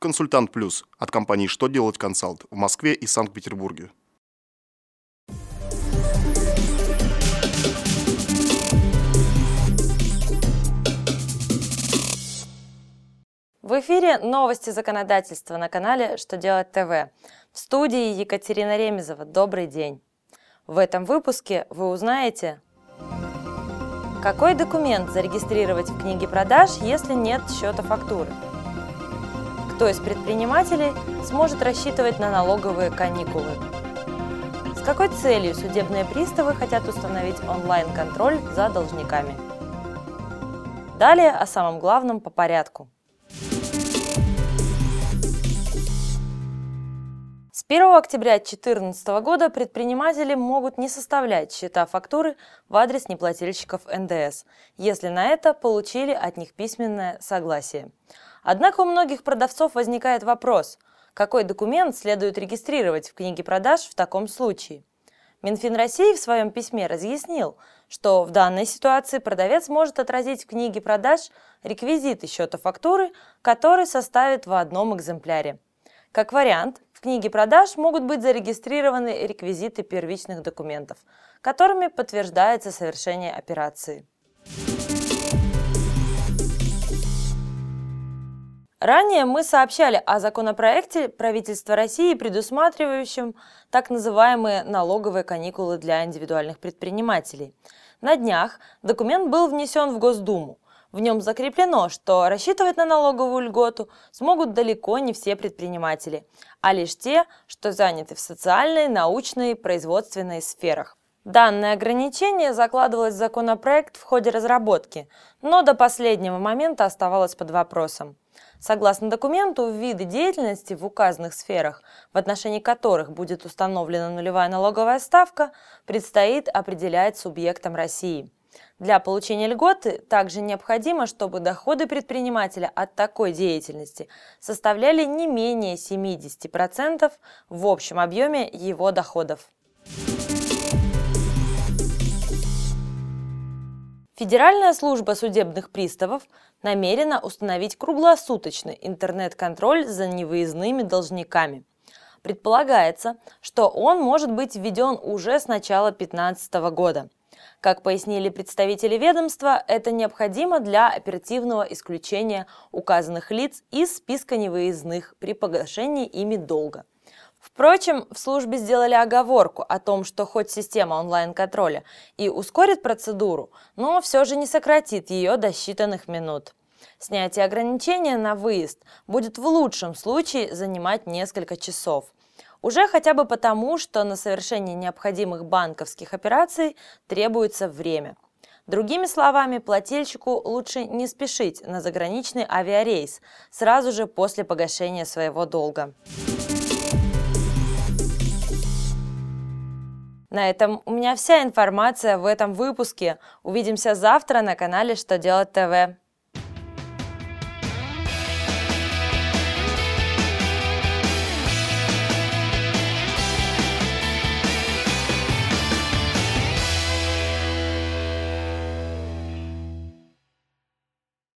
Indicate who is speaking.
Speaker 1: Консультант Плюс от компании «Что делать консалт» в Москве и Санкт-Петербурге.
Speaker 2: В эфире новости законодательства на канале «Что делать ТВ». В студии Екатерина Ремезова. Добрый день. В этом выпуске вы узнаете, какой документ зарегистрировать в книге продаж, если нет счета фактуры – кто из предпринимателей сможет рассчитывать на налоговые каникулы. С какой целью судебные приставы хотят установить онлайн-контроль за должниками? Далее о самом главном по порядку. С 1 октября 2014 года предприниматели могут не составлять счета фактуры в адрес неплательщиков НДС, если на это получили от них письменное согласие. Однако у многих продавцов возникает вопрос, какой документ следует регистрировать в книге продаж в таком случае. Минфин России в своем письме разъяснил, что в данной ситуации продавец может отразить в книге продаж реквизиты счета фактуры, который составит в одном экземпляре. Как вариант, в книге продаж могут быть зарегистрированы реквизиты первичных документов, которыми подтверждается совершение операции. Ранее мы сообщали о законопроекте правительства России, предусматривающем так называемые налоговые каникулы для индивидуальных предпринимателей. На днях документ был внесен в Госдуму. В нем закреплено, что рассчитывать на налоговую льготу смогут далеко не все предприниматели, а лишь те, что заняты в социальной, научной, производственной сферах. Данное ограничение закладывалось в законопроект в ходе разработки, но до последнего момента оставалось под вопросом. Согласно документу, виды деятельности в указанных сферах, в отношении которых будет установлена нулевая налоговая ставка, предстоит определять субъектам России. Для получения льготы также необходимо, чтобы доходы предпринимателя от такой деятельности составляли не менее 70% в общем объеме его доходов. Федеральная служба судебных приставов намерена установить круглосуточный интернет-контроль за невыездными должниками. Предполагается, что он может быть введен уже с начала 2015 года. Как пояснили представители ведомства, это необходимо для оперативного исключения указанных лиц из списка невыездных при погашении ими долга. Впрочем, в службе сделали оговорку о том, что хоть система онлайн-контроля и ускорит процедуру, но все же не сократит ее до считанных минут. Снятие ограничения на выезд будет в лучшем случае занимать несколько часов. Уже хотя бы потому, что на совершение необходимых банковских операций требуется время. Другими словами, плательщику лучше не спешить на заграничный авиарейс сразу же после погашения своего долга. На этом у меня вся информация в этом выпуске. Увидимся завтра на канале «Что делать ТВ».